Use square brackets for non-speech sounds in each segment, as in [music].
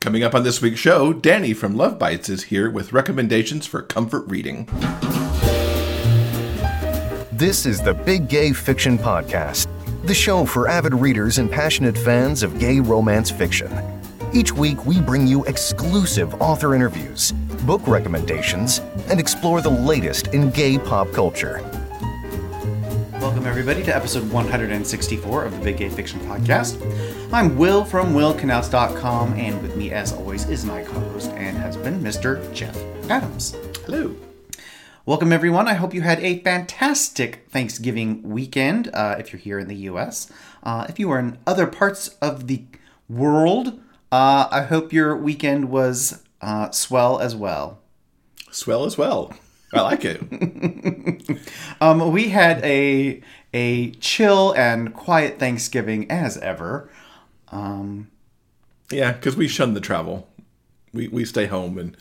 Coming up on this week's show, Danny from Love Bytes is here with recommendations for comfort reading. This is the Big Gay Fiction Podcast, the show for avid readers and passionate fans of gay romance fiction. Each week, we bring you exclusive author interviews, book recommendations, and explore the latest in gay pop culture. Welcome, everybody, to episode 164 of the Big Gay Fiction Podcast. I'm Will from WillKnaus.com, and with me, as always, is my co host and husband, Mr. Jeff Adams. Hello. Welcome, everyone. I hope you had a fantastic Thanksgiving weekend uh, if you're here in the U.S. Uh, if you are in other parts of the world, uh, I hope your weekend was uh, swell as well. Swell as well. I like it. [laughs] um, we had a a chill and quiet Thanksgiving as ever. Um, yeah, because we shun the travel. We we stay home and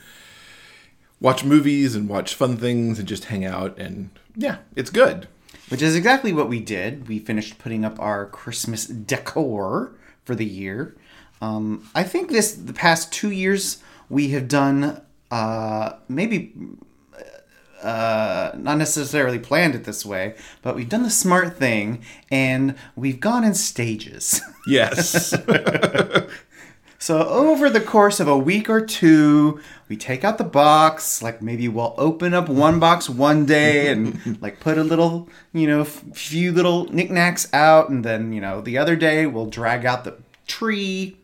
watch movies and watch fun things and just hang out and yeah, it's good. Which is exactly what we did. We finished putting up our Christmas decor for the year. Um, I think this the past two years we have done uh, maybe uh, not necessarily planned it this way, but we've done the smart thing and we've gone in stages. [laughs] Yes. [laughs] so over the course of a week or two, we take out the box. Like maybe we'll open up one box one day and [laughs] like put a little, you know, f- few little knickknacks out, and then you know the other day we'll drag out the tree.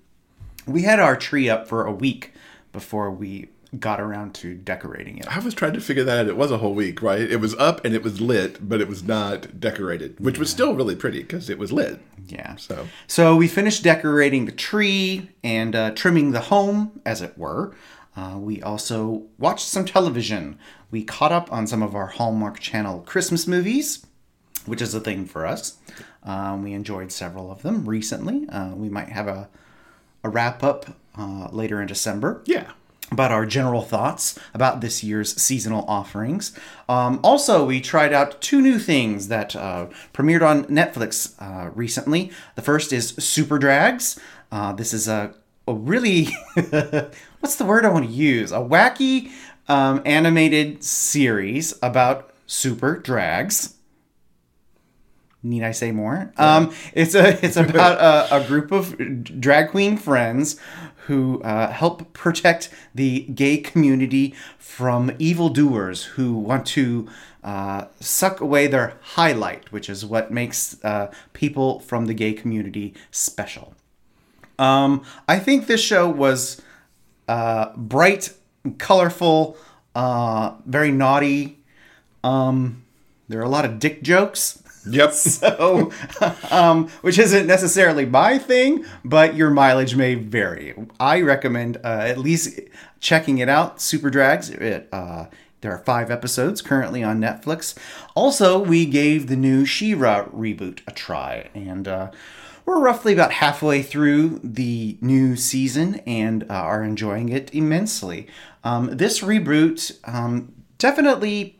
We had our tree up for a week before we got around to decorating it. I was trying to figure that out. It was a whole week, right? It was up and it was lit, but it was not decorated, which was still really pretty because it was lit. Yeah. So So we finished decorating the tree and uh, trimming the home, as it were. Uh, we also watched some television. We caught up on some of our Hallmark Channel Christmas movies, which is a thing for us. Um, we enjoyed several of them recently. Uh, we might have a, a wrap up uh, later in December yeah. About our general thoughts about this year's seasonal offerings. Um, also, we tried out two new things that uh, premiered on Netflix uh, recently. The first is Super Drags. Uh, this is a, a really, [laughs] what's the word I want to use? A wacky um, animated series about super drags. Need I say more? Um, it's a it's [laughs] about a, a group of drag queen friends who uh, help protect the gay community from evildoers who want to uh, suck away their highlight, which is what makes uh, people from the gay community special. Um, I think this show was uh, bright, colorful, uh, very naughty. Um, there are a lot of dick jokes. Yep. [laughs] So, um, which isn't necessarily my thing, but your mileage may vary. I recommend uh, at least checking it out. Super Drags. It, uh, there are five episodes currently on Netflix. Also, we gave the new She-Ra reboot a try, and uh, we're roughly about halfway through the new season and uh, are enjoying it immensely. Um, this reboot um, definitely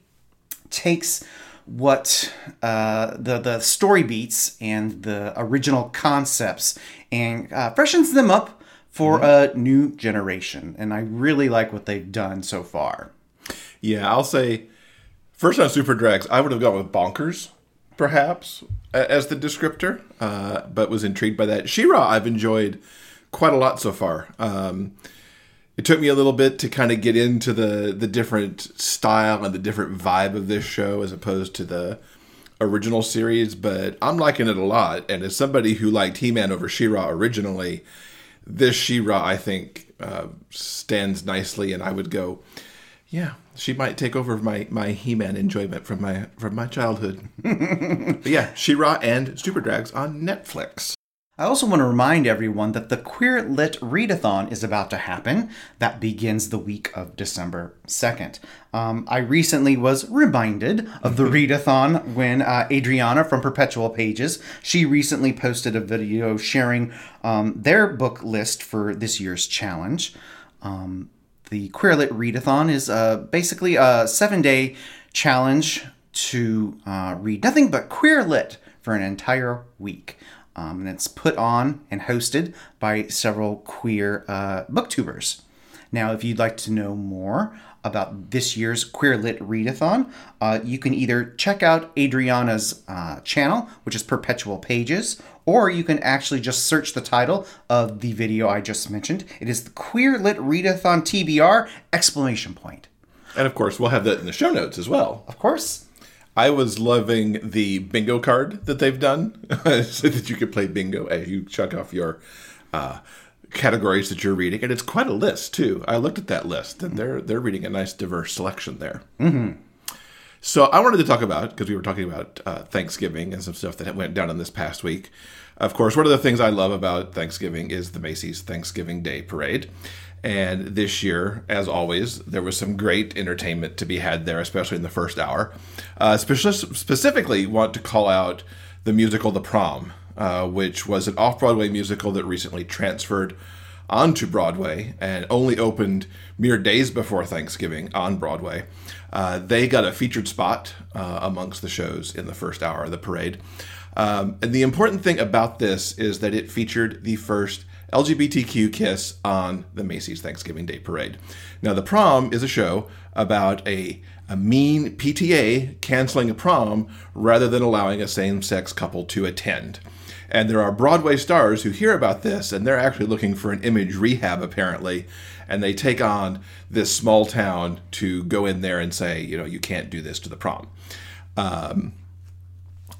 takes what uh, the the story beats and the original concepts and uh, freshens them up for a new generation. And I really like what they've done so far. Yeah, I'll say first on Super Drags, I would have gone with Bonkers, perhaps, as the descriptor, uh, but was intrigued by that. She-Ra, I've enjoyed quite a lot so far. Um, it took me a little bit to kind of get into the the different style and the different vibe of this show as opposed to the original series, but I'm liking it a lot. And as somebody who liked He-Man over She-Ra originally, this She-Ra I think uh, stands nicely, and I would go, yeah, she might take over my my He-Man enjoyment from my from my childhood. [laughs] yeah, She-Ra and Super Drags on Netflix. I also want to remind everyone that the Queer Lit Readathon is about to happen. That begins the week of December 2nd. Um, I recently was reminded of the [laughs] readathon when uh, Adriana from Perpetual Pages, she recently posted a video sharing um, their book list for this year's challenge. Um, the Queer Lit Readathon is uh, basically a seven day challenge to uh, read nothing but queer lit for an entire week. Um, and it's put on and hosted by several queer uh, booktubers. Now, if you'd like to know more about this year's Queer Lit Readathon, uh, you can either check out Adriana's uh, channel, which is Perpetual Pages, or you can actually just search the title of the video I just mentioned. It is the Queer Lit Readathon TBR exclamation point. And of course, we'll have that in the show notes as well. Of course. I was loving the bingo card that they've done [laughs] so that you could play bingo as you chuck off your uh, categories that you're reading, and it's quite a list too. I looked at that list, and they're they're reading a nice diverse selection there. Mm-hmm. So I wanted to talk about because we were talking about uh, Thanksgiving and some stuff that went down in this past week. Of course, one of the things I love about Thanksgiving is the Macy's Thanksgiving Day Parade. And this year, as always, there was some great entertainment to be had there, especially in the first hour. Uh, speci- specifically, want to call out the musical The Prom, uh, which was an off Broadway musical that recently transferred onto Broadway and only opened mere days before Thanksgiving on Broadway. Uh, they got a featured spot uh, amongst the shows in the first hour of the parade. Um, and the important thing about this is that it featured the first LGBTQ kiss on the Macy's Thanksgiving Day Parade. Now, The Prom is a show about a, a mean PTA canceling a prom rather than allowing a same sex couple to attend. And there are Broadway stars who hear about this and they're actually looking for an image rehab, apparently. And they take on this small town to go in there and say, you know, you can't do this to the prom. Um,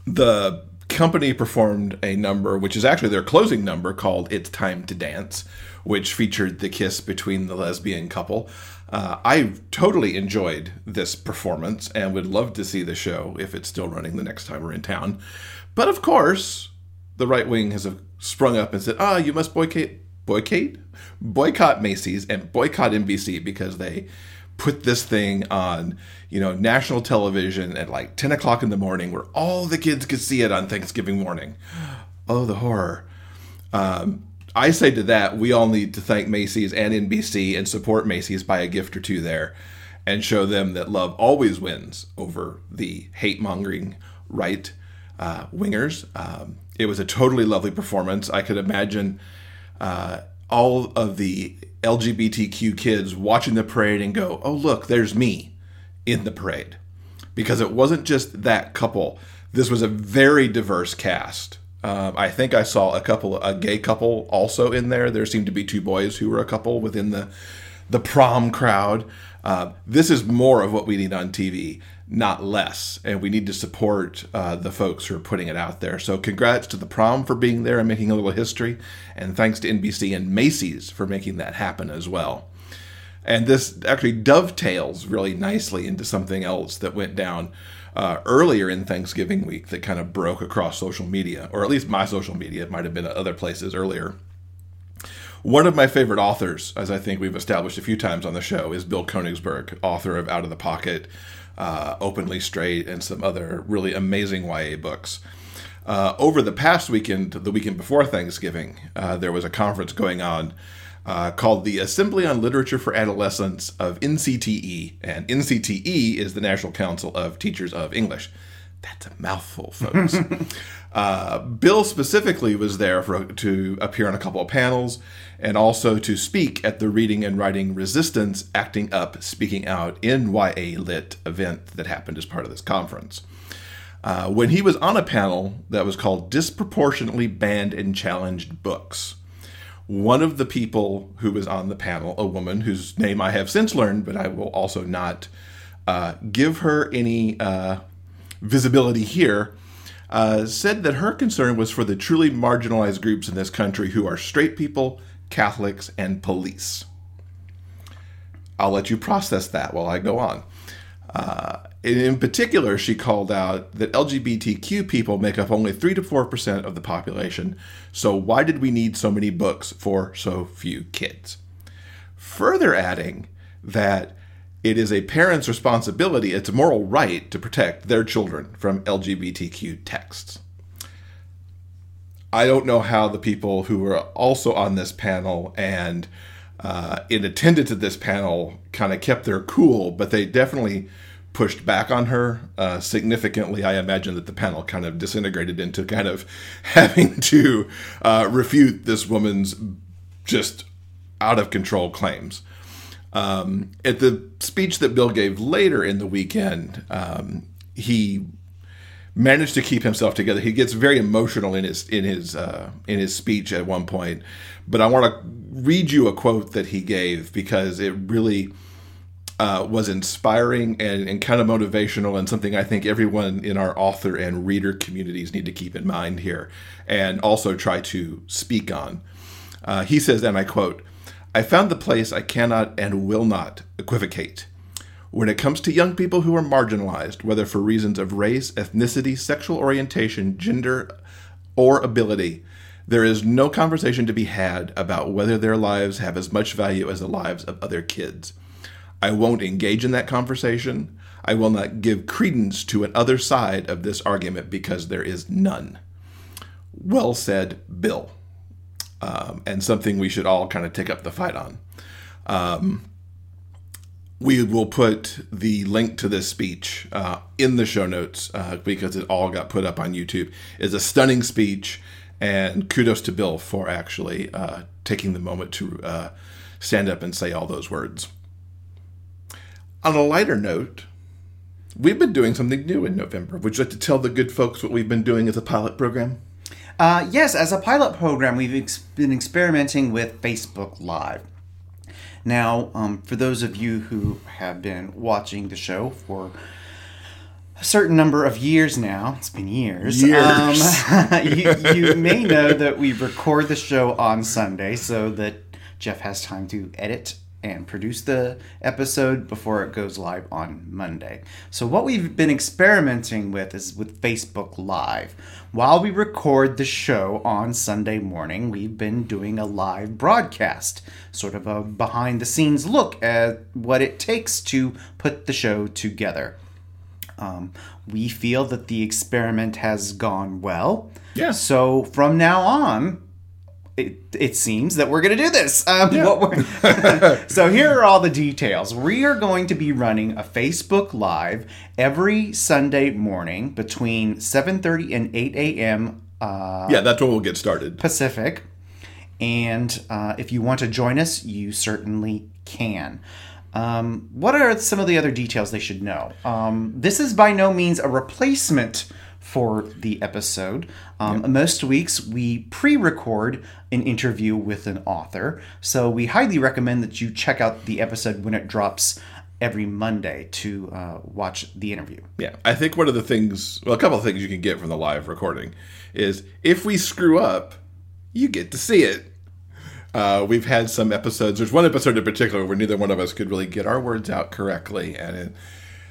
the company performed a number, which is actually their closing number, called It's Time to Dance, which featured the kiss between the lesbian couple. Uh, I totally enjoyed this performance and would love to see the show if it's still running the next time we're in town. But of course, the right wing has sprung up and said, ah, you must boycott, boycott, boycott Macy's and boycott NBC because they put this thing on, you know, national television at like 10 o'clock in the morning where all the kids could see it on Thanksgiving morning. Oh, the horror. Um, I say to that, we all need to thank Macy's and NBC and support Macy's by a gift or two there and show them that love always wins over the hate mongering right uh, wingers. Um, it was a totally lovely performance. I could imagine uh, all of the LGBTQ kids watching the parade and go, oh, look, there's me in the parade. Because it wasn't just that couple, this was a very diverse cast. Um, I think I saw a couple, a gay couple also in there. There seemed to be two boys who were a couple within the the prom crowd. Uh, this is more of what we need on TV, not less. And we need to support uh, the folks who are putting it out there. So, congrats to the prom for being there and making a little history. And thanks to NBC and Macy's for making that happen as well. And this actually dovetails really nicely into something else that went down uh, earlier in Thanksgiving week that kind of broke across social media, or at least my social media. It might have been other places earlier. One of my favorite authors, as I think we've established a few times on the show, is Bill Konigsberg, author of Out of the Pocket, uh, Openly Straight, and some other really amazing YA books. Uh, over the past weekend, the weekend before Thanksgiving, uh, there was a conference going on uh, called the Assembly on Literature for Adolescents of NCTE. And NCTE is the National Council of Teachers of English. That's a mouthful, folks. [laughs] uh, Bill specifically was there for, to appear on a couple of panels and also to speak at the Reading and Writing Resistance Acting Up, Speaking Out in YA Lit event that happened as part of this conference. Uh, when he was on a panel that was called Disproportionately Banned and Challenged Books, one of the people who was on the panel, a woman whose name I have since learned, but I will also not uh, give her any uh, visibility here, uh, said that her concern was for the truly marginalized groups in this country who are straight people, Catholics, and police. I'll let you process that while I go on. Uh, in particular, she called out that LGBTQ people make up only 3 to 4% of the population, so why did we need so many books for so few kids? Further adding that it is a parent's responsibility, it's a moral right to protect their children from LGBTQ texts. I don't know how the people who were also on this panel and uh, in attendance at this panel kind of kept their cool, but they definitely pushed back on her uh, significantly. I imagine that the panel kind of disintegrated into kind of [laughs] having to uh, refute this woman's just out of control claims. Um, at the speech that Bill gave later in the weekend, um, he managed to keep himself together. He gets very emotional in his in his uh, in his speech at one point, but I want to read you a quote that he gave because it really uh, was inspiring and, and kind of motivational and something I think everyone in our author and reader communities need to keep in mind here and also try to speak on. Uh, he says, and I quote, I found the place I cannot and will not equivocate. When it comes to young people who are marginalized, whether for reasons of race, ethnicity, sexual orientation, gender, or ability, there is no conversation to be had about whether their lives have as much value as the lives of other kids. I won't engage in that conversation. I will not give credence to an other side of this argument because there is none. Well said, Bill. Um, and something we should all kind of take up the fight on. Um, we will put the link to this speech uh, in the show notes uh, because it all got put up on YouTube. It's a stunning speech, and kudos to Bill for actually uh, taking the moment to uh, stand up and say all those words. On a lighter note, we've been doing something new in November. Would you like to tell the good folks what we've been doing as a pilot program? Uh, yes, as a pilot program, we've ex- been experimenting with Facebook Live. Now, um, for those of you who have been watching the show for a certain number of years now, it's been years. Years. Um, [laughs] you, you may [laughs] know that we record the show on Sunday so that Jeff has time to edit and produce the episode before it goes live on Monday. So, what we've been experimenting with is with Facebook Live. While we record the show on Sunday morning, we've been doing a live broadcast, sort of a behind the scenes look at what it takes to put the show together. Um, we feel that the experiment has gone well. Yeah. So, from now on, it, it seems that we're going to do this. Um, Yeah. [laughs] [laughs] so here are all the details. We are going to be running a Facebook Live every Sunday morning between 7:30 and 8 a.m. Uh, Yeah, that's when we'll get started. Pacific. And uh, if you want to join us, you certainly can. Um, what are some of the other details they should know? Um, this is by no means a replacement for the episode. Um, Most weeks we pre record an interview with an author, so we highly recommend that you check out the episode when it drops every Monday to uh, watch the interview. Yeah, I think one of the things, well, a couple of things you can get from the live recording is if we screw up, you get to see it. Uh, we've had some episodes. There's one episode in particular where neither one of us could really get our words out correctly, and it,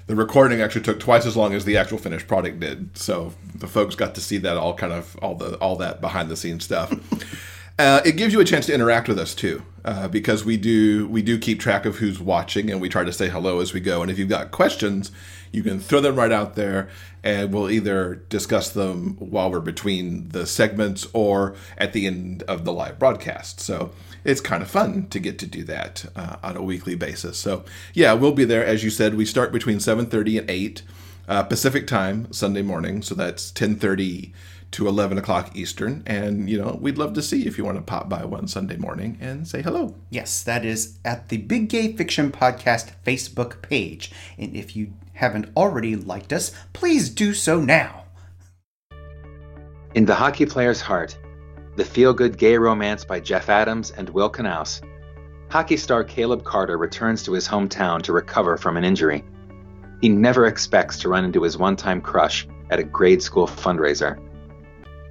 the recording actually took twice as long as the actual finished product did. So the folks got to see that all kind of all the all that behind the scenes stuff. [laughs] Uh, it gives you a chance to interact with us too, uh, because we do we do keep track of who's watching, and we try to say hello as we go. And if you've got questions, you can throw them right out there, and we'll either discuss them while we're between the segments or at the end of the live broadcast. So it's kind of fun to get to do that uh, on a weekly basis. So yeah, we'll be there as you said. We start between seven thirty and eight uh, Pacific time Sunday morning, so that's ten thirty to 11 o'clock Eastern. And, you know, we'd love to see if you want to pop by one Sunday morning and say hello. Yes, that is at the Big Gay Fiction Podcast Facebook page. And if you haven't already liked us, please do so now. In The Hockey Player's Heart, the feel good gay romance by Jeff Adams and Will Knaus, hockey star Caleb Carter returns to his hometown to recover from an injury. He never expects to run into his one time crush at a grade school fundraiser.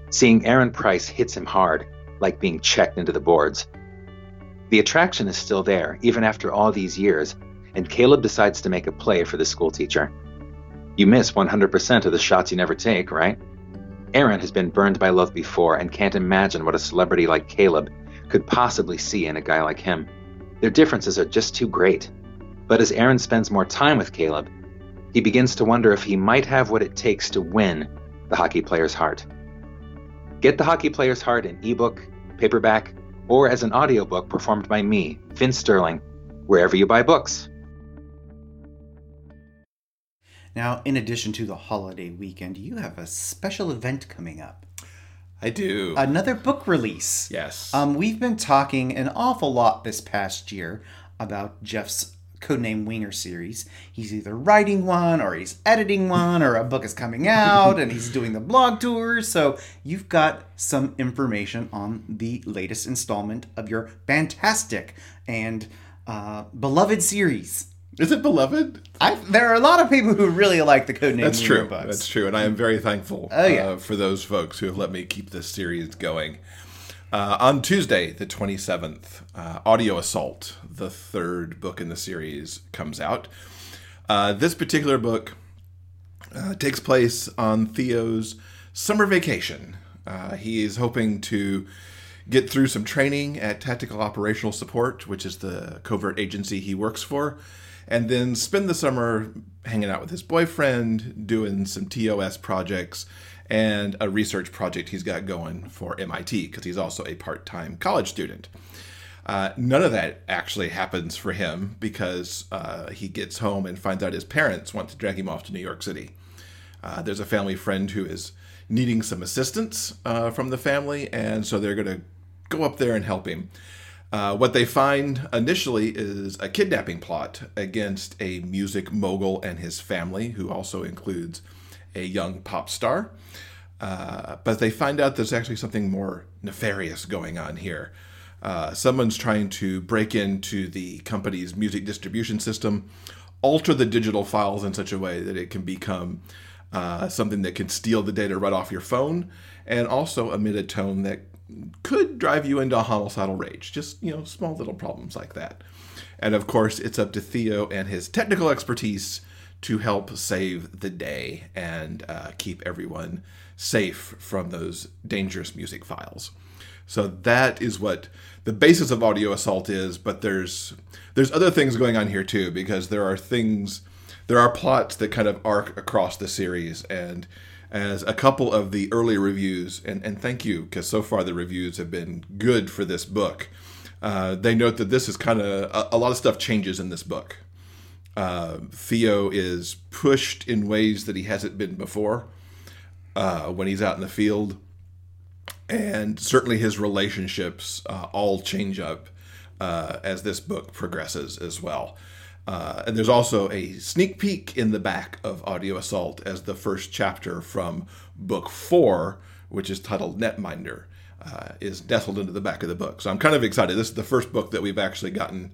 Seeing Aaron Price hits him hard, like being checked into the boards. The attraction is still there, even after all these years, and Caleb decides to make a play for the school teacher. You miss 100% of the shots you never take, right? Aaron has been burned by love before and can't imagine what a celebrity like Caleb could possibly see in a guy like him. Their differences are just too great. But as Aaron spends more time with Caleb, he begins to wonder if he might have what it takes to win the hockey player's heart. Get the hockey player's heart in ebook, paperback, or as an audiobook performed by me, Vince Sterling, wherever you buy books. Now, in addition to the holiday weekend, you have a special event coming up. I do. Another book release. yes. Um, we've been talking an awful lot this past year about Jeff's codename Winger series. He's either writing one or he's editing one or a book is coming out and he's doing the blog tours. So you've got some information on the latest installment of your fantastic and uh, beloved series. Is it beloved? I, there are a lot of people who really like the codename That's true. books. That's true, and I am very thankful Oh, yeah. uh, for those folks who have let me keep this series going. Uh, on Tuesday, the 27th, uh, Audio Assault, the third book in the series, comes out. Uh, this particular book uh, takes place on Theo's summer vacation. Uh, he is hoping to get through some training at Tactical Operational Support, which is the covert agency he works for, and then spend the summer hanging out with his boyfriend, doing some TOS projects, and a research project he's got going for MIT, because he's also a part time college student. Uh, none of that actually happens for him because uh, he gets home and finds out his parents want to drag him off to New York City. Uh, there's a family friend who is needing some assistance uh, from the family, and so they're going to go up there and help him. Uh, what they find initially is a kidnapping plot against a music mogul and his family, who also includes a young pop star. Uh, but they find out there's actually something more nefarious going on here. Uh, someone's trying to break into the company's music distribution system, alter the digital files in such a way that it can become uh, something that can steal the data right off your phone, and also emit a tone that could drive you into a homicidal rage. Just you know, small little problems like that. And of course, it's up to Theo and his technical expertise to help save the day and uh, keep everyone safe from those dangerous music files. So that is what the basis of audio assault is, but there's there's other things going on here too because there are things there are plots that kind of arc across the series and as a couple of the early reviews and, and thank you because so far the reviews have been good for this book. Uh, they note that this is kind of a, a lot of stuff changes in this book. Uh, theo is pushed in ways that he hasn't been before uh, when he's out in the field. And certainly his relationships uh, all change up uh, as this book progresses as well. Uh, and there's also a sneak peek in the back of Audio Assault as the first chapter from book four, which is titled Netminder, uh, is nestled into the back of the book. So I'm kind of excited. This is the first book that we've actually gotten.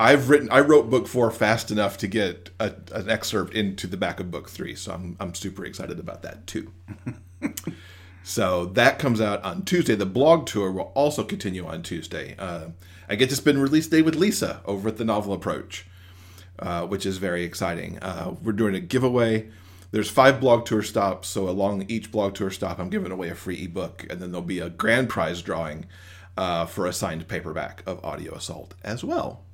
I've written, I wrote book four fast enough to get a, an excerpt into the back of book three. So I'm, I'm super excited about that too. [laughs] So that comes out on Tuesday. The blog tour will also continue on Tuesday. Uh, I get to spend release day with Lisa over at the Novel Approach, uh, which is very exciting. Uh, we're doing a giveaway. There's five blog tour stops, so along each blog tour stop, I'm giving away a free ebook, and then there'll be a grand prize drawing uh, for a signed paperback of Audio Assault as well.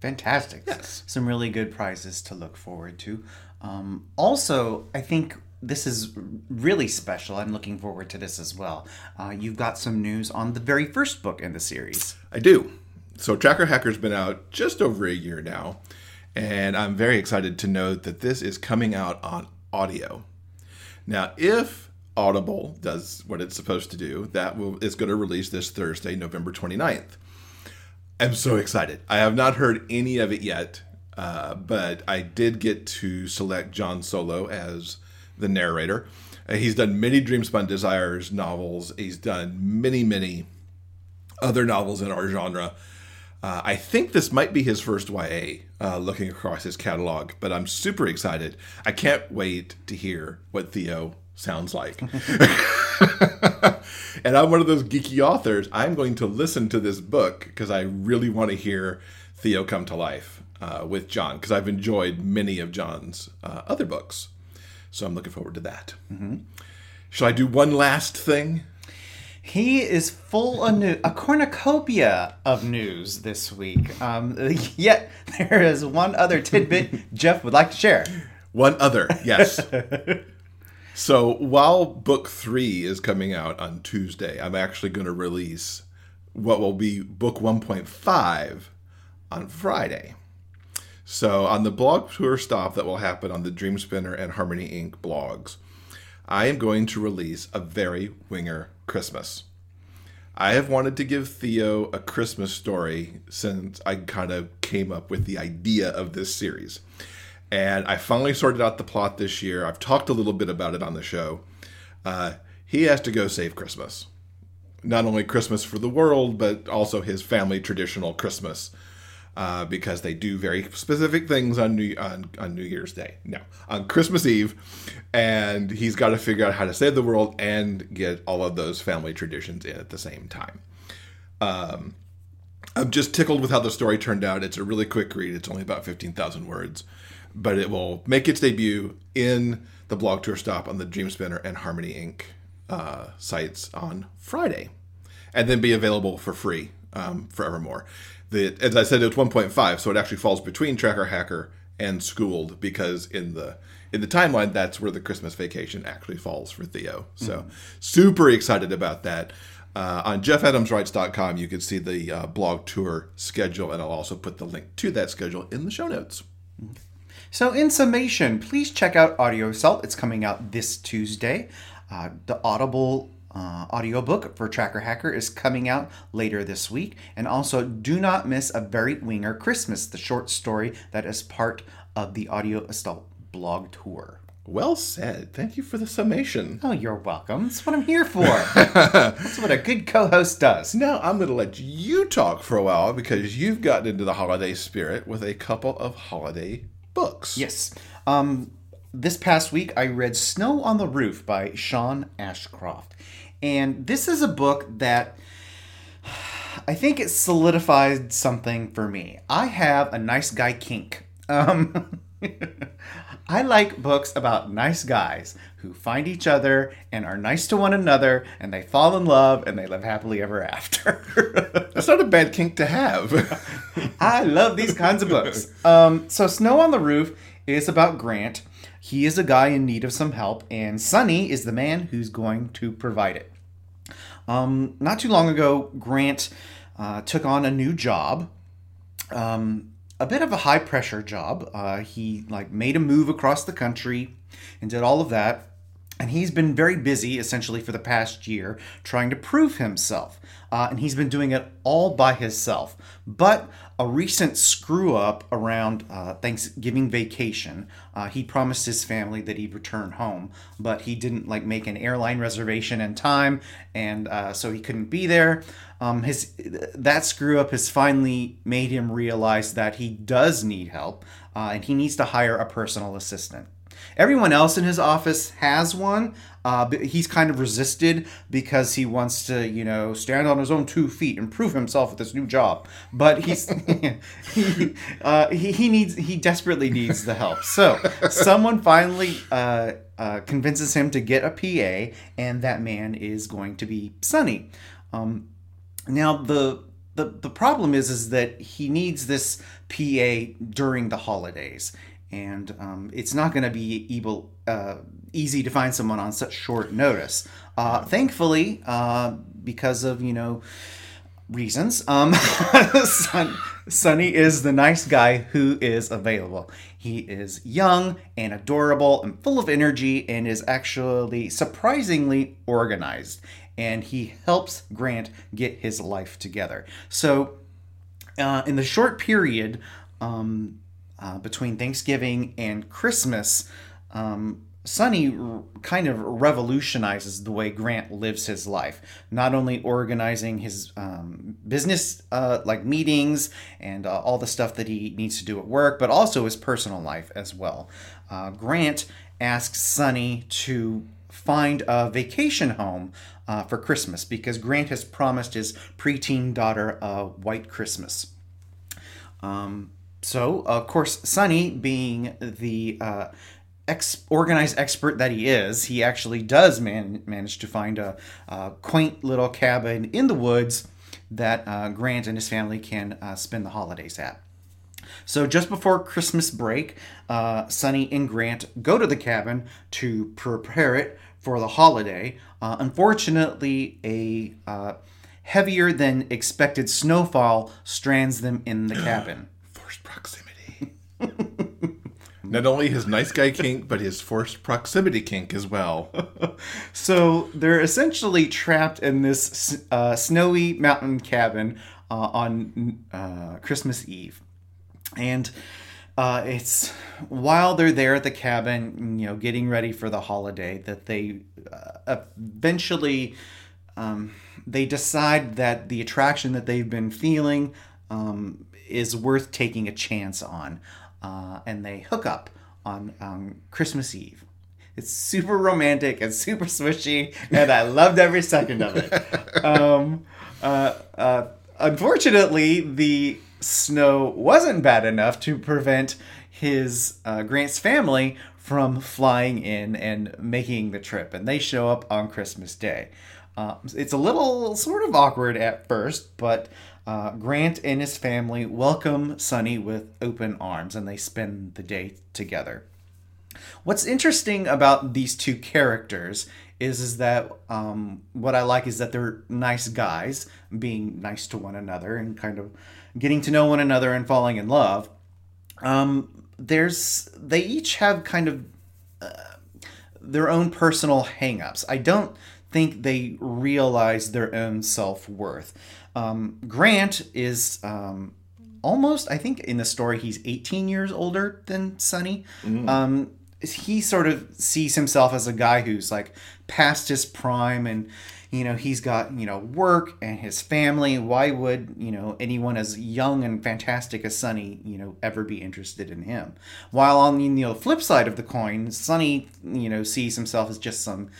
Fantastic. Yes. Some really good prizes to look forward to. Um, also, I think this is really special. I'm looking forward to this as well. Uh, you've got some news on the very first book in the series. I do. So Tracker Hacker's been out just over a year now, and I'm very excited to note that this is coming out on audio. Now, if Audible does what it's supposed to do, that will is going to release this Thursday, November 29th. I'm so excited. I have not heard any of it yet, uh, but I did get to select John Solo as the narrator. Uh, he's done many Dreamspun Desires novels. He's done many, many other novels in our genre. Uh, I think this might be his first YA uh, looking across his catalog, but I'm super excited. I can't wait to hear what Theo sounds like. [laughs] and I'm one of those geeky authors. I'm going to listen to this book because I really want to hear Theo come to life uh, with John because I've enjoyed many of John's uh, other books. So I'm looking forward to that. Mm-hmm. Shall I do one last thing? He is full of new, a cornucopia of news this week. Um, [laughs] yet there is one other tidbit [laughs] Jeff would like to share. One other, yes. [laughs] so while book three is coming out on Tuesday, I'm actually going to release what will be book 1.5 on Friday. So, on the blog tour stop that will happen on the Dream Spinner and Harmony Ink. blogs, I am going to release a very winger Christmas. I have wanted to give Theo a Christmas story since I kind of came up with the idea of this series. And I finally sorted out the plot this year. I've talked a little bit about it on the show. Uh, he has to go save Christmas. Not only Christmas for the world, but also his family traditional Christmas uh, because they do very specific things on New on, on New Year's Day. No, on Christmas Eve, and he's got to figure out how to save the world and get all of those family traditions in at the same time. Um, I'm just tickled with how the story turned out. It's a really quick read. It's only about fifteen thousand words, but it will make its debut in the blog tour stop on the Dream Spinner and Harmony Ink. Uh, sites on Friday, and then be available for free um, forevermore the as I said, it's 1.5, so it actually falls between Tracker Hacker and Schooled because in the in the timeline, that's where the Christmas vacation actually falls for Theo. So mm-hmm. super excited about that. Uh, on jeffadamswrites.com, you can see the uh, blog tour schedule, and I'll also put the link to that schedule in the show notes. So, in summation, please check out Audio Assault. It's coming out this Tuesday. Uh, the Audible uh, audiobook for Tracker Hacker is coming out later this week. And also, do not miss A Very Winger Christmas, the short story that is part of the Audio Assault blog tour. Well said. Thank you for the summation. Oh, you're welcome. That's what I'm here for. [laughs] That's what a good co host does. Now, I'm going to let you talk for a while because you've gotten into the holiday spirit with a couple of holiday books. Yes. Um, this past week, I read Snow on the Roof by Sean Ashcroft. And this is a book that I think it solidified something for me. I have a nice guy kink. Um, [laughs] I like books about nice guys who find each other and are nice to one another and they fall in love and they live happily ever after. [laughs] That's not a bad kink to have. [laughs] I love these kinds of books. Um, so, Snow on the Roof is about Grant. He is a guy in need of some help, and Sonny is the man who's going to provide it. Um, not too long ago, Grant uh, took on a new job. Um, a bit of a high pressure job. Uh, he like made a move across the country and did all of that. And he's been very busy essentially for the past year trying to prove himself. Uh, and he's been doing it all by himself. But a recent screw up around uh, Thanksgiving vacation, uh, he promised his family that he'd return home, but he didn't like make an airline reservation in time, and uh, so he couldn't be there. Um, his that screw up has finally made him realize that he does need help, uh, and he needs to hire a personal assistant. Everyone else in his office has one. Uh, he's kind of resisted because he wants to, you know, stand on his own two feet and prove himself with this new job. But he's [laughs] he, uh, he, he needs he desperately needs the help. So someone finally uh, uh, convinces him to get a PA, and that man is going to be Sonny. Um, now the the the problem is is that he needs this PA during the holidays and um, it's not going to be able, uh, easy to find someone on such short notice. Uh, thankfully, uh, because of you know reasons, um, [laughs] Son, Sonny is the nice guy who is available. He is young and adorable and full of energy, and is actually surprisingly organized. And he helps Grant get his life together. So, uh, in the short period. Um, uh, between Thanksgiving and Christmas, um, Sonny r- kind of revolutionizes the way Grant lives his life. Not only organizing his um, business uh, like meetings and uh, all the stuff that he needs to do at work, but also his personal life as well. Uh, Grant asks Sonny to find a vacation home uh, for Christmas because Grant has promised his preteen daughter a white Christmas. Um, so, of course, Sonny, being the uh, ex- organized expert that he is, he actually does man- manage to find a, a, quaint little cabin in the woods that uh, Grant and his family can uh, spend the holidays at. So, just before Christmas break, uh, Sonny and Grant go to the cabin to prepare it for the holiday. Uh, unfortunately, a uh, heavier than expected snowfall strands them in the cabin proximity. Not only his nice guy kink, but his forced proximity kink as well. [laughs] So they're essentially trapped in this uh, snowy mountain cabin uh, on uh, Christmas Eve, and uh, it's while they're there at the cabin, you know, getting ready for the holiday, that they uh, eventually um, they decide that the attraction that they've been feeling um, is worth taking a chance on, uh, and they hook up on um, Christmas Eve. It's super romantic and super swishy, and I loved every second of it. [laughs] Um, uh, uh, unfortunately, the snow wasn't bad enough to prevent his uh, Grant's family from flying in and making the trip, and they show up on Christmas Day. Uh, it's a little sort of awkward at first, but uh, Grant and his family welcome Sunny with open arms, and they spend the day together. What's interesting about these two characters is is that um, what I like is that they're nice guys, being nice to one another and kind of getting to know one another and falling in love. Um, there's they each have kind of uh, their own personal hangups. I don't think they realize their own self worth. Um, Grant is um, almost, I think, in the story, he's 18 years older than Sunny. Um, he sort of sees himself as a guy who's like past his prime and you know he's got you know work and his family why would you know anyone as young and fantastic as sunny you know ever be interested in him while on the you know, flip side of the coin sunny you know sees himself as just some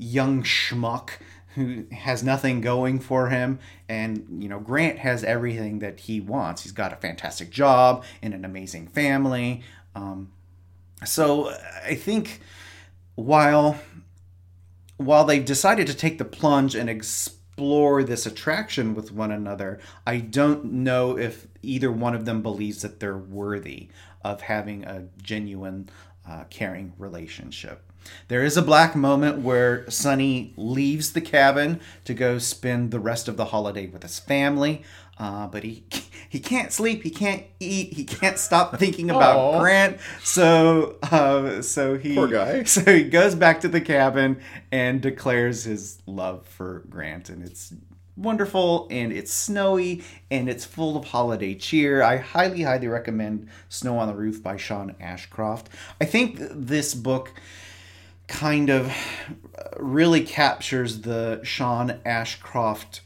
young schmuck who has nothing going for him. And you know grant has everything that he wants. He's got a fantastic job and an amazing family. Um, so I think while while they've decided to take the plunge and explore this attraction with one another, I don't know if either one of them believes that they're worthy of having a genuine, uh, caring relationship. There is a black moment where Sonny leaves the cabin to go spend the rest of the holiday with his family, uh, but he [laughs] he can't sleep, he can't eat, he can't stop thinking about Grant. So uh, so he Poor guy. [laughs] so he goes back to the cabin and declares his love for Grant, and it's wonderful and it's snowy and it's full of holiday cheer. I highly, highly recommend Snow on the Roof by Sean Ashcroft. I think this book kind of really captures the Sean Ashcroft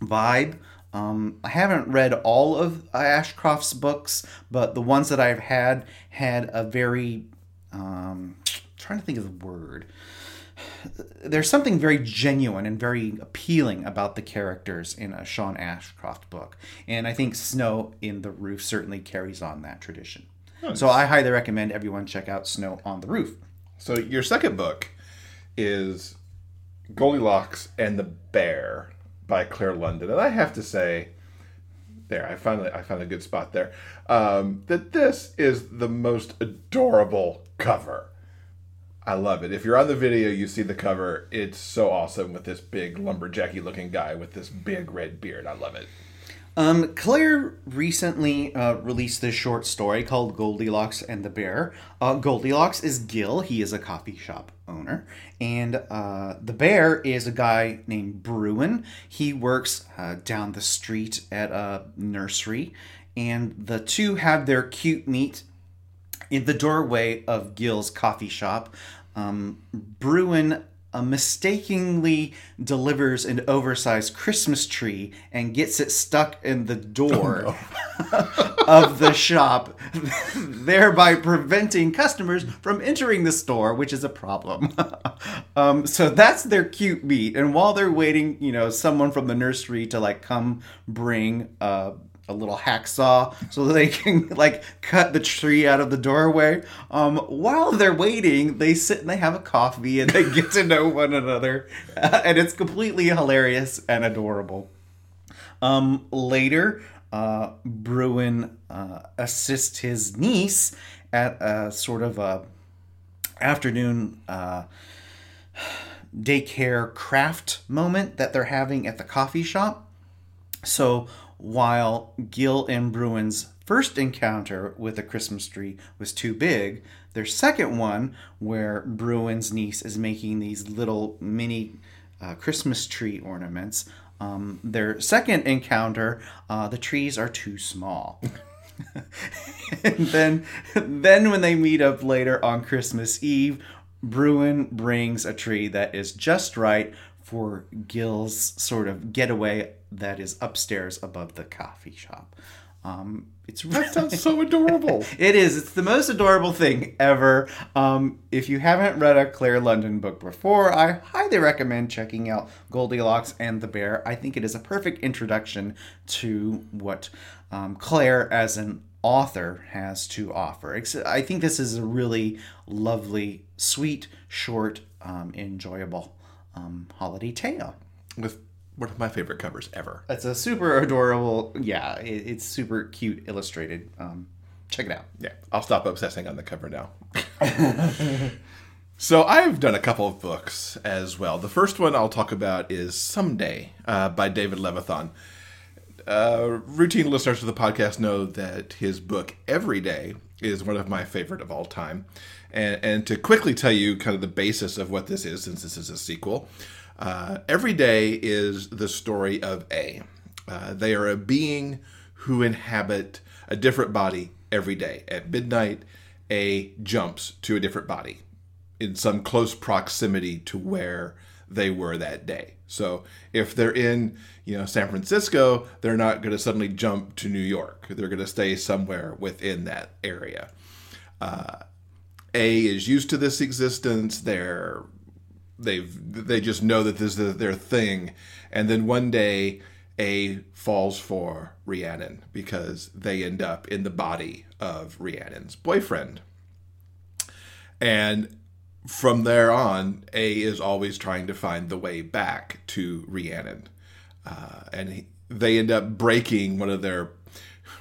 vibe. Um, I haven't read all of Ashcroft's books, but the ones that I've had had a very um, trying to think of the word. There's something very genuine and very appealing about the characters in a Sean Ashcroft book, and I think Snow in the Roof certainly carries on that tradition. So I highly recommend everyone check out Snow on the Roof. So your second book is Goldilocks and the Bear by Clare London, and I have to say, there I found I found a good spot there. Um, that this is the most adorable cover. I love it. If you're on the video, you see the cover. It's so awesome with this big lumberjacky looking guy with this big red beard. I love it. Um, Clare recently uh, released this short story called Goldilocks and the Bear. Uh, Goldilocks is Gil. He is a coffee shop owner. And uh, the bear is a guy named Bruin. He works uh, down the street at a nursery. And the two have their cute meet in the doorway of Gil's coffee shop. Um, Bruin uh, mistakenly delivers an oversized Christmas tree and gets it stuck in the door [laughs] of the shop, thereby preventing customers from entering the store, which is a problem. [laughs] um, so that's their cute meet. And while they're waiting, you know, someone from the nursery to like come bring uh, a little hacksaw so they [laughs] can like cut the tree out of the doorway. Um, while they're waiting, they sit and they have a coffee and they get to know one another, [laughs] and it's completely hilarious and adorable. Um, later, uh, Bruin uh, assists his niece at a sort of a afternoon uh, [sighs] daycare craft moment that they're having at the coffee shop. So while Gil and Bruin's first encounter with a Christmas tree was too big. Their second one, where Bruin's niece is making these little mini uh, Christmas tree ornaments, um, their second encounter, uh, the trees are too small. [laughs] and then, then when they meet up later on Christmas Eve, Bruin brings a tree that is just right for Gil's sort of getaway that is upstairs above the coffee shop. Um, it's That sounds so [laughs] adorable. it is. It's the most adorable thing ever. Um, if you haven't read a Clare London book before, I highly recommend checking out Goldilocks and the Bear. I think it is a perfect introduction to what um, Clare, as an author, has to offer. I think this is a really lovely, sweet, short, um, enjoyable um, holiday tale. With one of my favorite covers ever. It's a super adorable, yeah, it, it's super cute illustrated. Um, check it out. Yeah, I'll stop obsessing on the cover now. [laughs] so I've done a couple of books as well. The first one I'll talk about is Someday uh, by David Levithan. Uh, routine listeners to the podcast know that his book Every Day is one of my favorite of all time. And, and to quickly tell you kind of the basis of what this is, since this is a sequel, uh, Every Day is the story of A. Uh, they are a being who inhabit a different body every day. At midnight, A jumps to a different body in some close proximity to where they were that day. So if they're in, you know, San Francisco, they're not going to suddenly jump to New York. They're going to stay somewhere within that area. Uh, a is used to this existence. They're they've they just know that this is their thing, and then one day A falls for Rhiannon because they end up in the body of Rhiannon's boyfriend, and from there on, A is always trying to find the way back to Rhiannon, uh, and he, they end up breaking one of their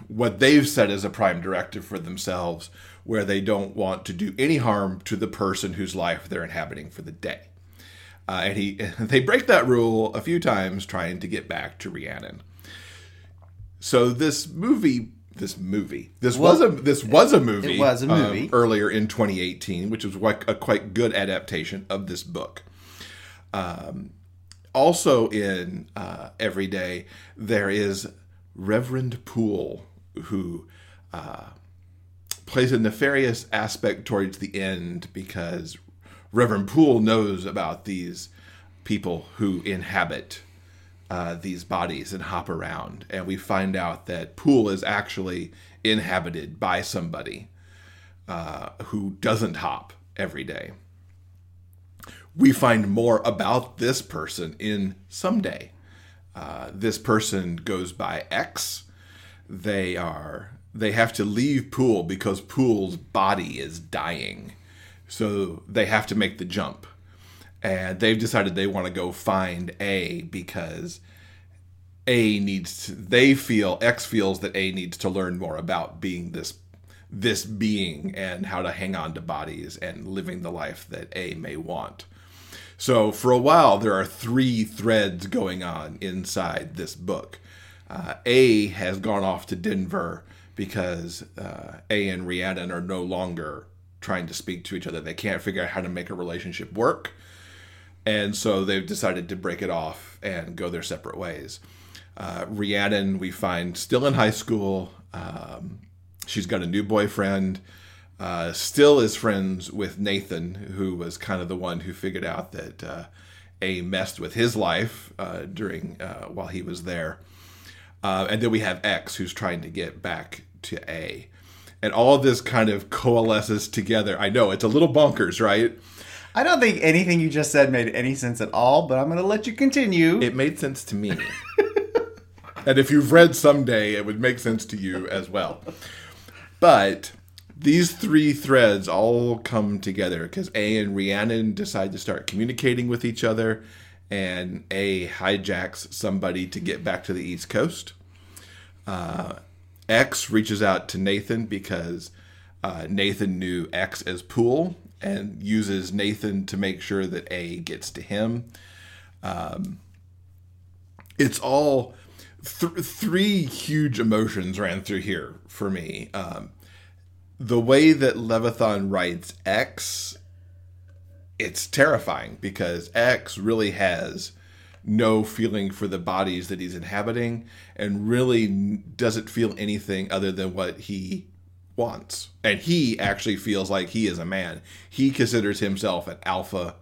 what they've set as a prime directive for themselves, where they don't want to do any harm to the person whose life they're inhabiting for the day. Uh, and he [laughs] they break that rule a few times trying to get back to Rhiannon. So this movie, this movie, this was a this was a movie. It was a um, movie. earlier in 2018, which was quite, a quite good adaptation of this book. Um, also in uh, Every Day, there is Reverend Poole, who uh, plays a nefarious aspect towards the end because Reverend Poole knows about these people who inhabit uh, these bodies and hop around. And we find out that Poole is actually inhabited by somebody uh, who doesn't hop every day. We find more about this person in Someday. Uh, this person goes by X. They are they have to leave Poole because Poole's body is dying, so they have to make the jump. And they've decided they want to go find A because A needs to, they feel X feels that A needs to learn more about being this this being and how to hang on to bodies and living the life that A may want. So for a while, there are three threads going on inside this book. Uh, a has gone off to Denver because uh, A and Rhiannon are no longer trying to speak to each other. They can't figure out how to make a relationship work. And so they've decided to break it off and go their separate ways. Uh, Rhiannon, we find still in high school. Um, she's got a new boyfriend uh, still is friends with Nathan, who was kind of the one who figured out that uh, A messed with his life uh, during uh, while he was there. Uh, and then we have X, who's trying to get back to A. And all this kind of coalesces together. I know it's a little bonkers, right? I don't think anything you just said made any sense at all, but I'm going to let you continue. It made sense to me. and if you've read Someday, it would make sense to you as well. But these three threads all come together because A and Rhiannon decide to start communicating with each other, and A hijacks somebody to get back to the East Coast. Uh, X reaches out to Nathan because uh, Nathan knew X as Poole and uses Nathan to make sure that A gets to him. Um, it's all th- three huge emotions ran through here for me. Um, the way that Levithan writes X, it's terrifying because X really has no feeling for the bodies that he's inhabiting and really doesn't feel anything other than what he wants. And he actually feels like he is a man. He considers himself an alpha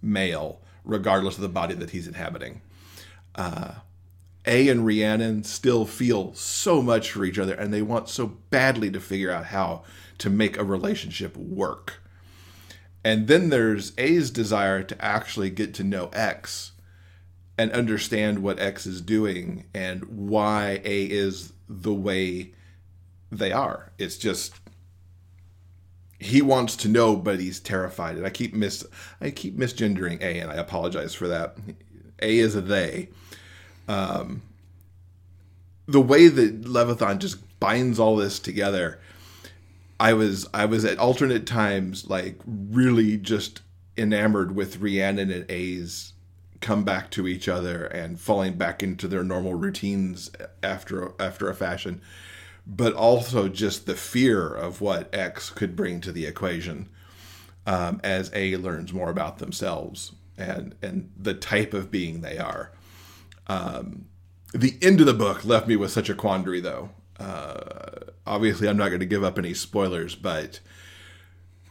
male, regardless of the body that he's inhabiting. Uh, a and Rhiannon still feel so much for each other and they want so badly to figure out how to make a relationship work. And then there's A's desire to actually get to know X and understand what X is doing and why A is the way they are. It's just he wants to know, but he's terrified. And I keep mis I keep misgendering A, and I apologize for that. A is a they. Um, the way that Levithan just binds all this together, I was I was at alternate times like really just enamored with Rhiannon and A's come back to each other and falling back into their normal routines after after a fashion but also just the fear of what X could bring to the equation um, as A learns more about themselves and and the type of being they are. Um, the end of the book left me with such a quandary, though. Uh, obviously, I'm not going to give up any spoilers, but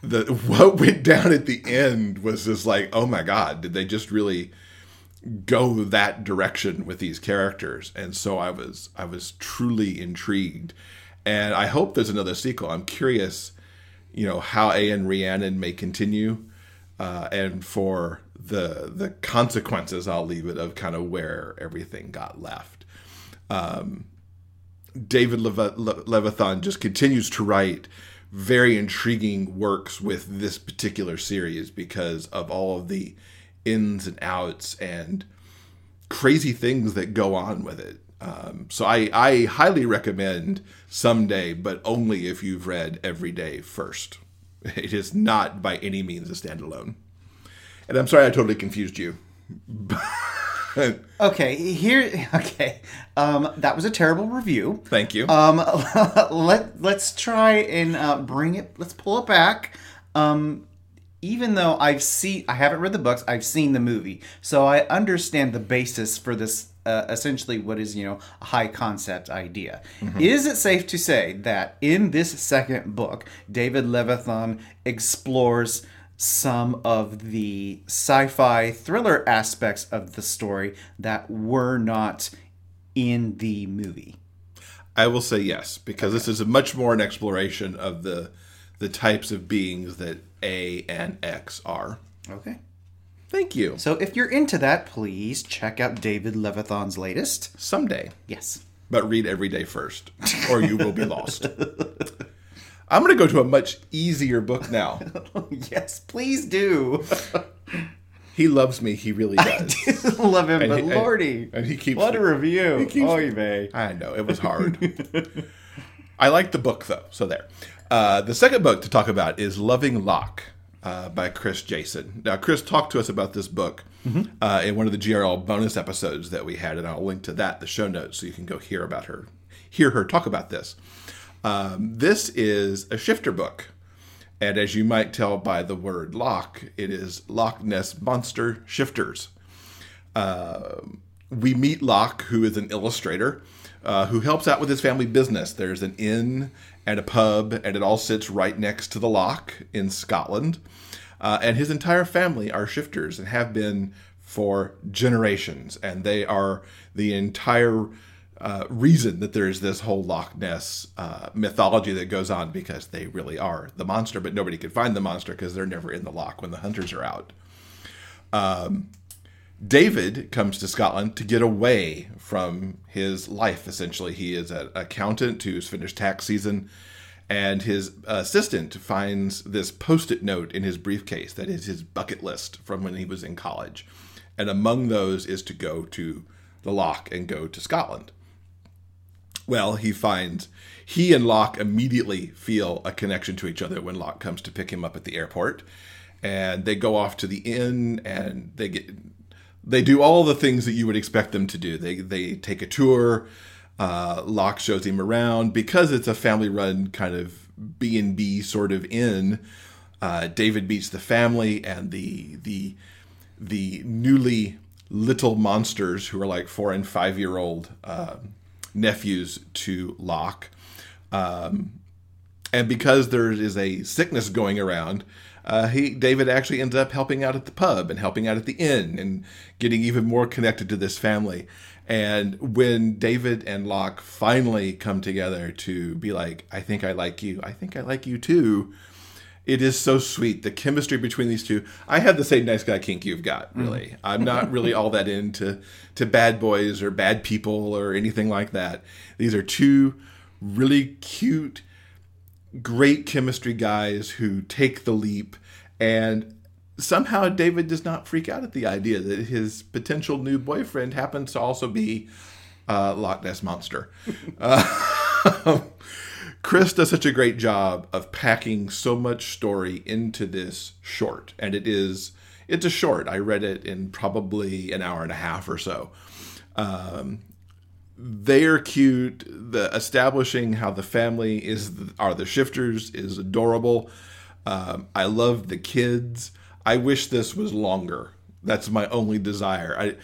the [laughs] what went down at the end was just like, oh my god, did they just really go that direction with these characters. And so i was i was truly intrigued. And i hope there's another sequel. I'm curious you know how a and rhiannon may continue uh, and for the the consequences i'll leave it of kind of where everything got left. Um, david Lev- Le- levithan just continues to write very intriguing works with this particular series because of all of the ins and outs and crazy things that go on with it. Um, so I, I highly recommend someday, but only if you've read Every Day first. [laughs] It is not by any means a standalone. And I'm sorry I totally confused you. [laughs] okay, here. [laughs] Okay, um, that was a terrible review. Thank you. Um, let let's try and uh, bring it. Let's pull it back. Um, even though I've seen, I haven't read the books, I've seen the movie, so I understand the basis for this. Uh, essentially, what is you know a high concept idea? Mm-hmm. Is it safe to say that in this second book, David Levithan explores some of the sci-fi thriller aspects of the story that were not in the movie? I will say yes because okay. this is a much more an exploration of the the types of beings that A and X are. Okay. Thank you. So if you're into that, please check out David Levithan's latest. Someday. Yes. But read every day first, or you will be lost. [laughs] I'm going to go to a much easier book now. [laughs] yes, please do. [laughs] he loves me. He really does. I do love him, and but he, Lordy, and, and, he keeps what a review. He keeps, oh, you may. I know it was hard. I like the book though, so there. Uh, the second book to talk about is Loving Locke uh, by Kris Jacen. Now, Kris talked to us about this book mm-hmm. uh, in one of the GRL bonus episodes that we had, and I'll link to that, the show notes, so you can go hear about her, hear her talk about this. Um, this is a shifter book. And as you might tell by the word Loch, it is Loch Ness Monster Shifters. Uh, we meet Locke, who is an illustrator, uh, who helps out with his family business. There's an inn and a pub, and it all sits right next to the loch in Scotland. Uh, and his entire family are shifters and have been for generations, and they are the entire uh, reason that there's this whole Loch Ness uh, mythology that goes on because they really are the monster, but nobody can find the monster because they're never in the loch when the hunters are out. Um, David comes to Scotland to get away from his life, essentially. He is an accountant who's finished tax season, and his assistant finds this post it note in his briefcase that is his bucket list from when he was in college. And among those is to go to the Loch and go to Scotland. Well, he finds he and Locke immediately feel a connection to each other when Locke comes to pick him up at the airport. And they go off to the inn and they get they do all the things that you would expect them to do. They they take a tour. Uh, Locke shows him around because it's a family run kind of B and B sort of inn. Uh, David meets the family and the the the newly little monsters who are like four and five year old uh, nephews to Locke. Um, and because there is a sickness going around, uh, he David actually ends up helping out at the pub and helping out at the inn and getting even more connected to this family. And when David and Locke finally come together to be like, I think I like you, I think I like you too, it is so sweet. The chemistry between these two. I have the same nice guy kink you've got, really. Mm. I'm not really all that into to bad boys or bad people or anything like that. These are two really cute, great chemistry guys who take the leap and somehow David does not freak out at the idea that his potential new boyfriend happens to also be uh, Loch Ness Monster. [laughs] uh, [laughs] Kris does such a great job of packing so much story into this short, and it is it's a short. I read it in probably an hour and a half or so. Um, they are cute. The establishing how the family is are the shifters is adorable. Um, I love the kids. I wish this was longer. That's my only desire. I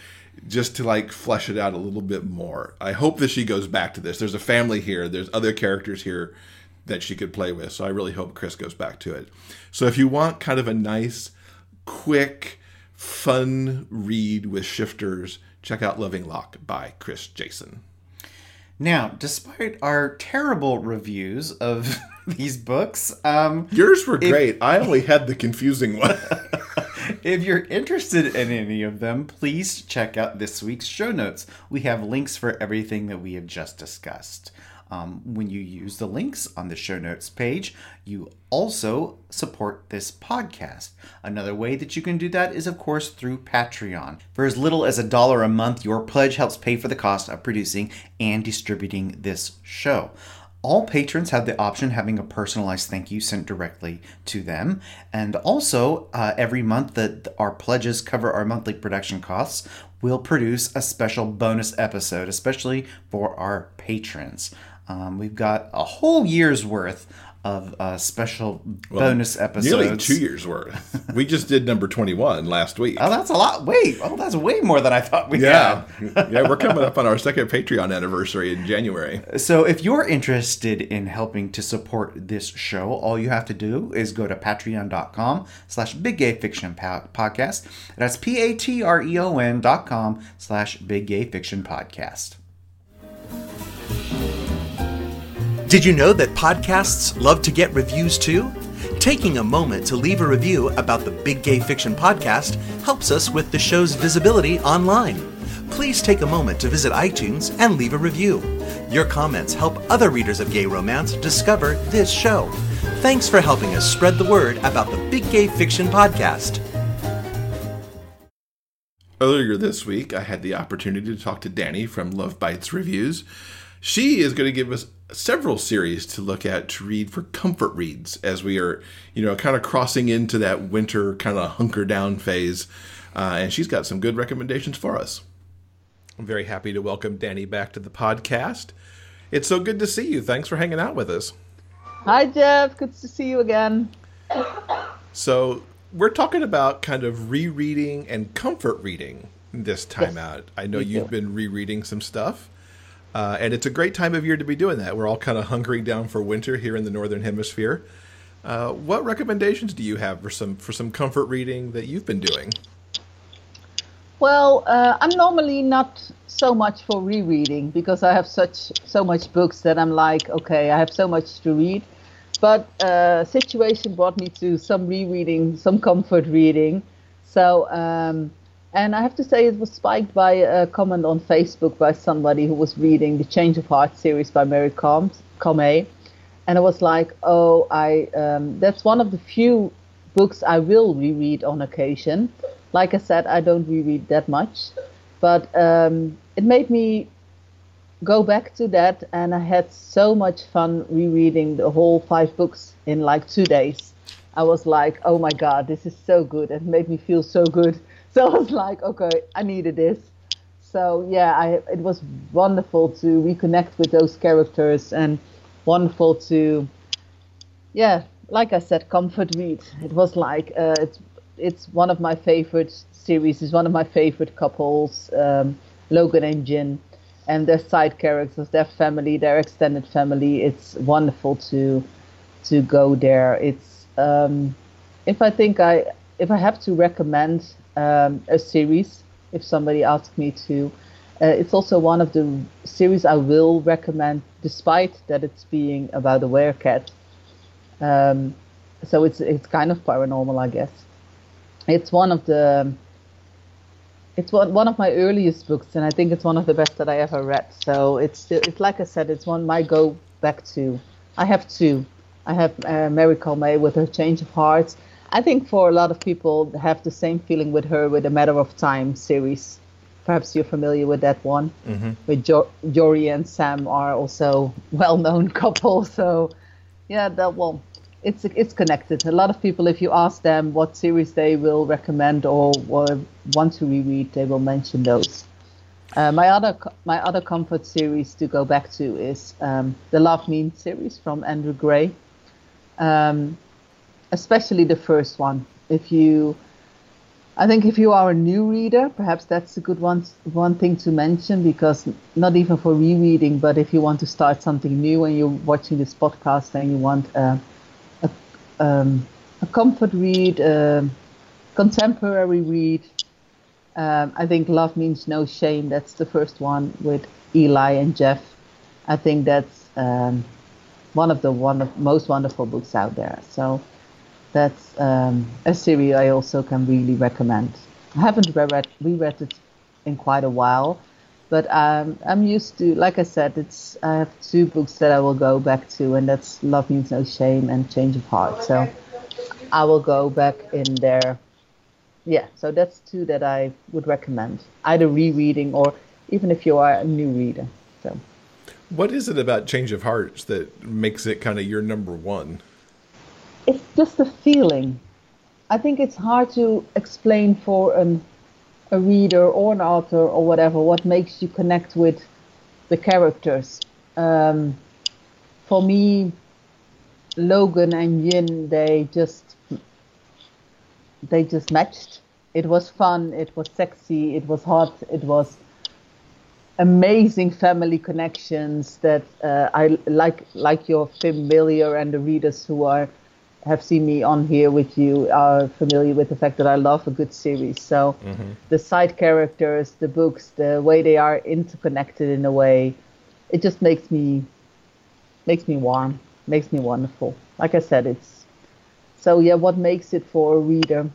just to like flesh it out a little bit more. I hope that she goes back to this. There's a family here. There's other characters here that she could play with. So I really hope Kris goes back to it. So if you want kind of a nice, quick, fun read with shifters, check out Loving Locke by Kris Jacen. Now, despite our terrible reviews of [laughs] these books, um, yours were great. I only had the confusing one. [laughs] if you're interested in any of them, please check out this week's show notes. We have links for everything that we have just discussed. Um, when you use the links on the show notes page, you also support this podcast. Another way that you can do that is, of course, through Patreon. For as little as a dollar a month, your pledge helps pay for the cost of producing and distributing this show. All patrons have the option having a personalized thank you sent directly to them. And also, uh, every month that our pledges cover our monthly production costs, we'll produce a special bonus episode, especially for our patrons. Um, we've got a whole year's worth of uh, special well, bonus episodes. Nearly two years worth. we just did number 21 last week. Oh, that's a lot. Wait, oh, that's way more than I thought we yeah. had. [laughs] yeah, we're coming up on our second Patreon anniversary in January. So if you're interested in helping to support this show, all you have to do is go to patreon.com slash big gay fiction podcast. That's P-A-T-R-E-O-N dot com slash big gay fiction podcast. Did you know that podcasts love to get reviews too? Taking a moment to leave a review about the Big Gay Fiction podcast helps us with the show's visibility online. Please take a moment to visit iTunes and leave a review. Your comments help other readers of gay romance discover this show. Thanks for helping us spread the word about the Big Gay Fiction podcast. Earlier this week, I had the opportunity to talk to Danny from Love Bytes Reviews. She is going to give us several series to look at to read for comfort reads as we are, you know, kind of crossing into that winter kind of hunker down phase. Uh, and she's got some good recommendations for us. I'm very happy to welcome Danny back to the podcast. It's so good to see you. Thanks for hanging out with us. Hi, Jeff. Good to see you again. So, we're talking about kind of rereading and comfort reading this time yes, out. I know you've been rereading some stuff. Uh, and it's a great time of year to be doing that. We're all kind of hunkering down for winter here in the northern hemisphere. Uh, what recommendations do you have for some for some comfort reading that you've been doing? Well, uh, I'm normally not so much for rereading because I have such so much books that I'm like, okay, I have so much to read. But uh, situation brought me to some rereading, some comfort reading. So um, and I have to say, it was spiked by a comment on Facebook by somebody who was reading the Change of Heart series by Mary Calmes. And I was like, oh, I um, that's one of the few books I will reread on occasion. Like I said, I don't reread that much, but um, it made me go back to that, and I had so much fun rereading the whole five books in like two days. I was like, oh my god, this is so good. It made me feel so good [laughs] so I was like, okay, I needed this. So yeah, I, it was wonderful to reconnect with those characters and wonderful to, yeah, like I said, comfort read. It was like uh, it's it's one of my favorite series. It's one of my favorite couples, um, Logan and Jin, and their side characters, their family, their extended family. It's wonderful to to go there. It's um, if I think I if I have to recommend um, a series, if somebody asks me to, uh, it's also one of the series I will recommend, despite that it's being about a werecat. Um, so it's it's kind of paranormal, I guess. It's one of the it's one one of my earliest books, and I think it's one of the best that I ever read. So it's it's like I said, it's one my go back to. I have two. I have uh, Mary Calmes with her Change of Hearts. I think for a lot of people have the same feeling with her with the Matter of Time series. Perhaps you're familiar with that one. Mm-hmm. With jo- Jory and Sam are also [laughs] well-known couple. So yeah, that well, it's it's connected. A lot of people, if you ask them what series they will recommend or, or want to reread, they will mention those. Uh, my other my other comfort series to go back to is um, the Love Means series from Andrew Grey um, especially the first one. If you, I think if you are a new reader, perhaps that's a good one one thing to mention because not even for rereading, but if you want to start something new and you're watching this podcast and you want a a, um, a comfort read, a contemporary read. Um, I think Love Means No Shame. That's the first one with Eli and Jeff. I think that's um, one of the one of most wonderful books out there. So that's um, a series I also can really recommend. I haven't reread reread it in quite a while, but um, I'm used to. Like I said, it's I have two books that I will go back to, and that's Love Means No Shame and Change of Heart. So I will go back in there. Yeah, so that's two that I would recommend, either rereading or even if you are a new reader. So. What is it about Change of Hearts that makes it kind of your number one? It's just a feeling. I think it's hard to explain for an, a reader or an author or whatever what makes you connect with the characters. Um, for me, Logan and Yin, they just they just matched. It was fun. It was sexy. It was hot. It was amazing family connections that uh, I like. Like you're familiar, and the readers who are have seen me on here with you are familiar with the fact that I love a good series. So mm-hmm. the side characters, the books, the way they are interconnected in a way, it just makes me makes me warm, makes me wonderful. Like I said, it's so yeah. What makes it for a reader?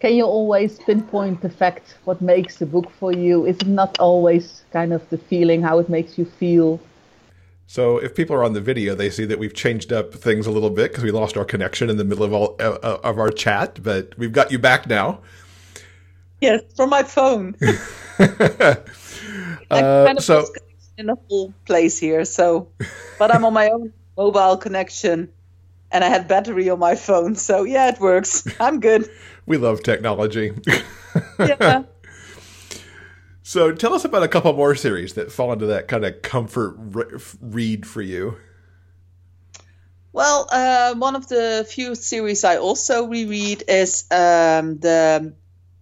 can you always pinpoint the fact what makes the book for you? Is it not always kind of the feeling, how it makes you feel? So, if people are on the video, they see that we've changed up things a little bit because we lost our connection in the middle of all uh, uh, of our chat, but we've got you back now. Yes, from my phone. [laughs] uh, kind of so in a whole place here, so but I'm on my own mobile connection, and I had battery on my phone, so yeah, it works. I'm good [laughs] we love technology. yeah. [laughs] So tell us about a couple more series that fall into that kind of comfort re- read for you. Well, uh, one of the few series I also reread is um, the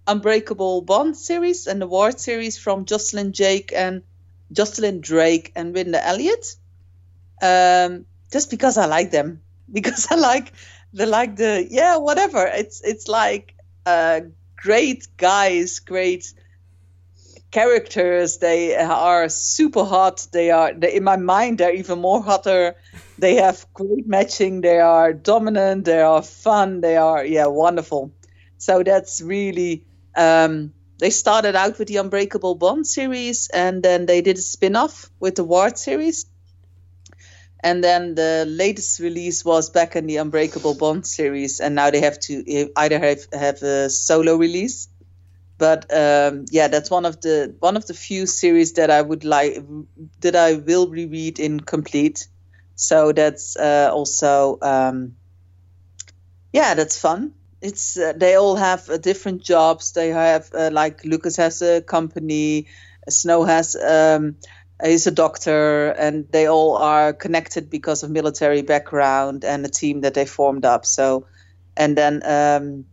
Unbreakable Bond series and the Ward series from Jocelyn Jake and Jocelynn Drake and Rinda Elliott. Um, just because I like them, [laughs] because I like the like the yeah whatever. It's it's like uh, great guys, great characters. They are super hot. They are they, in my mind. They're even more hotter. They have great matching. They are dominant. They are fun. They are yeah wonderful. So that's really. Um, they started out with the Unbreakable Bond series, and then they did a spin-off with the Ward series and then the latest release was back in the Unbreakable Bond series, and now they have to either have, have a solo release. But um, yeah, that's one of the one of the few series that I would like that I will reread in complete. So that's uh, also um, yeah, that's fun. it's uh, they all have uh, different jobs. They have uh, like Lucas has a company, Snow has um, is a doctor, and they all are connected because of military background and a team that they formed up. So, and then um,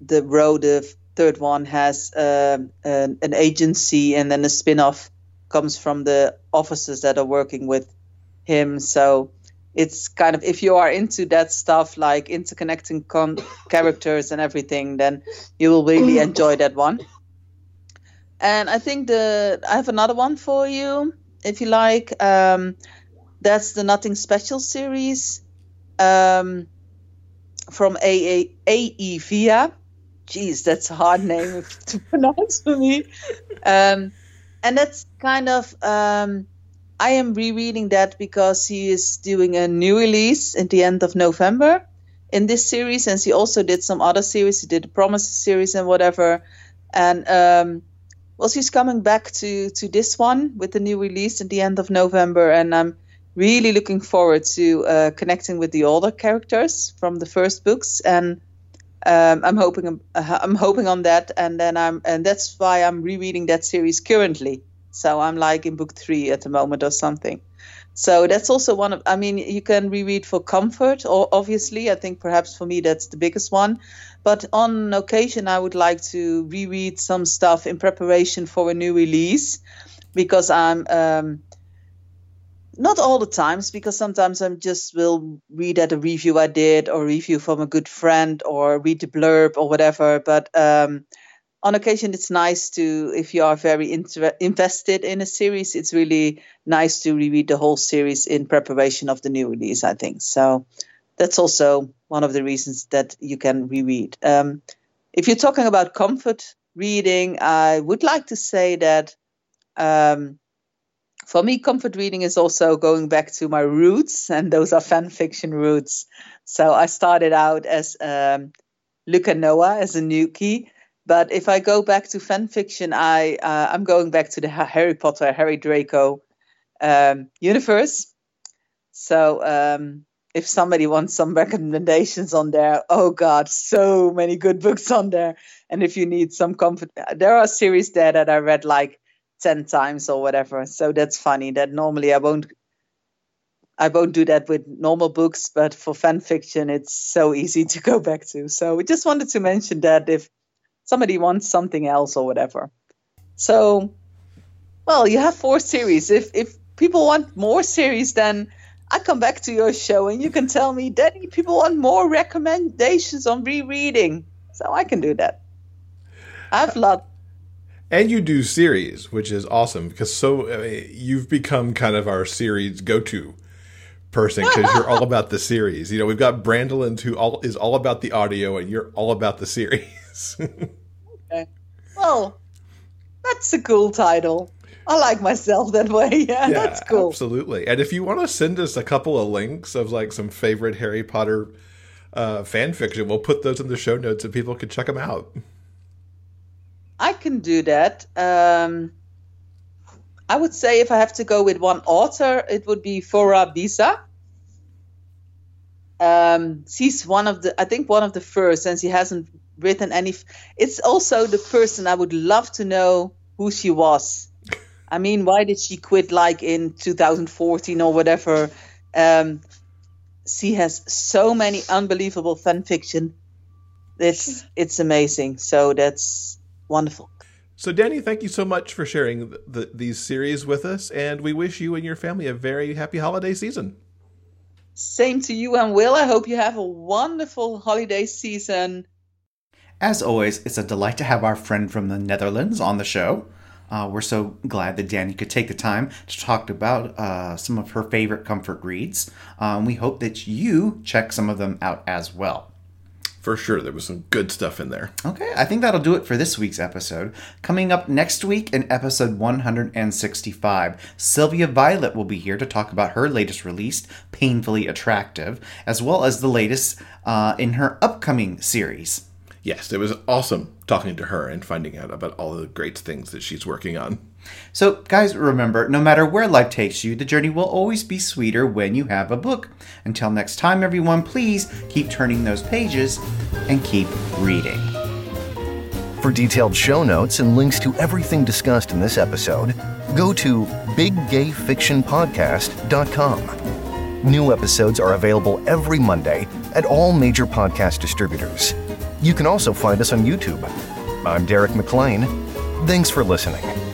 the road, the third one has um, an, an agency, and then a spin-off comes from the officers that are working with him. So it's kind of if you are into that stuff like interconnecting con- [coughs] characters and everything then you will really enjoy that one. And i think the i have another one for you if you like. Um, that's the nothing special series um, from aevia jeez that's a hard name [laughs] to pronounce for me. Um, and that's kind of um, I am rereading that because he is doing a new release at the end of November in this series, and he also did some other series. He did the Promises series and whatever, and um, well, he's coming back to to this one with the new release at the end of November, and I'm really looking forward to uh, connecting with the older characters from the first books, and um, I'm hoping I'm hoping on that, and then I'm and that's why I'm rereading that series currently so I'm like in book three at the moment or something. So that's also one of, I mean, you can reread for comfort, or obviously, I think perhaps for me that's the biggest one. But on occasion, I would like to reread some stuff in preparation for a new release because I'm, um, not all the times because sometimes I'm just will read at a review I did or review from a good friend or read the blurb or whatever. But um, on occasion it's nice to if you are very inter- invested in a series it's really nice to reread the whole series in preparation of the new release i think so that's also one of the reasons that you can reread um, if you're talking about comfort reading i would like to say that um, for me comfort reading is also going back to my roots and those are fan fiction roots so i started out as um, Luca Noah as a Nuki but if I go back to fan fiction, I uh, I'm going back to the Harry Potter, Harry Draco um, universe. So um, if somebody wants some [laughs] recommendations on there, oh god, so many good books on there. And if you need some comfort, there are series there that I read like ten times or whatever. So that's funny. That normally I won't. I won't do that with normal books, but for fan fiction, it's so easy to go back to. So we just wanted to mention that if somebody wants something else or whatever. So, well, you have four series. If if people want more series, then I come back to your show and you can tell me, Danny, people want more recommendations on rereading. So I can do that. I've loved. And you do series, which is awesome because so I mean, you've become kind of our series go-to person because you're all about the series. You know, we've got Brandolin who all is all about the audio, and you're all about the series. okay. Well, that's a cool title. I like myself that way. [laughs] Yeah, yeah, that's cool. Absolutely. And if you want to send us a couple of links of like some favorite Harry Potter uh, fan fiction, we'll put those in the show notes and people can check them out. I can do that. Um, I would say if I have to go with one author, it would be Fora Bisa. Um, she's one of the, I think, one of the first, and she hasn't written any. It's also the person I would love to know who she was. I mean, why did she quit like in 2014 or whatever? Um, she has so many unbelievable fan fiction. It's it's amazing. So that's wonderful. So, Danny, thank you so much for sharing the, the, these series with us, and we wish you and your family a very happy holiday season. Same to you and Will. I hope you have a wonderful holiday season. As always, it's a delight to have our friend from the Netherlands on the show. Uh, we're so glad that Danny could take the time to talk about uh, some of her favorite comfort reads. Um, we hope that you check some of them out as well. For sure, there was some good stuff in there. Okay, I think that'll do it for this week's episode. Coming up next week in episode 165, Sylvia Violet will be here to talk about her latest release, Painfully Attractive, as well as the latest uh, in her upcoming series yes, it was awesome talking to her and finding out about all the great things that she's working on. So, guys, remember no matter where life takes you, the journey will always be sweeter when you have a book. Until next time, everyone, please keep turning those pages and keep reading. For detailed show notes and links to everything discussed in this episode, go to biggayfictionpodcast.com. New episodes are available every Monday at all major podcast distributors. You can also find us on YouTube. I'm Derek McLean. Thanks for listening.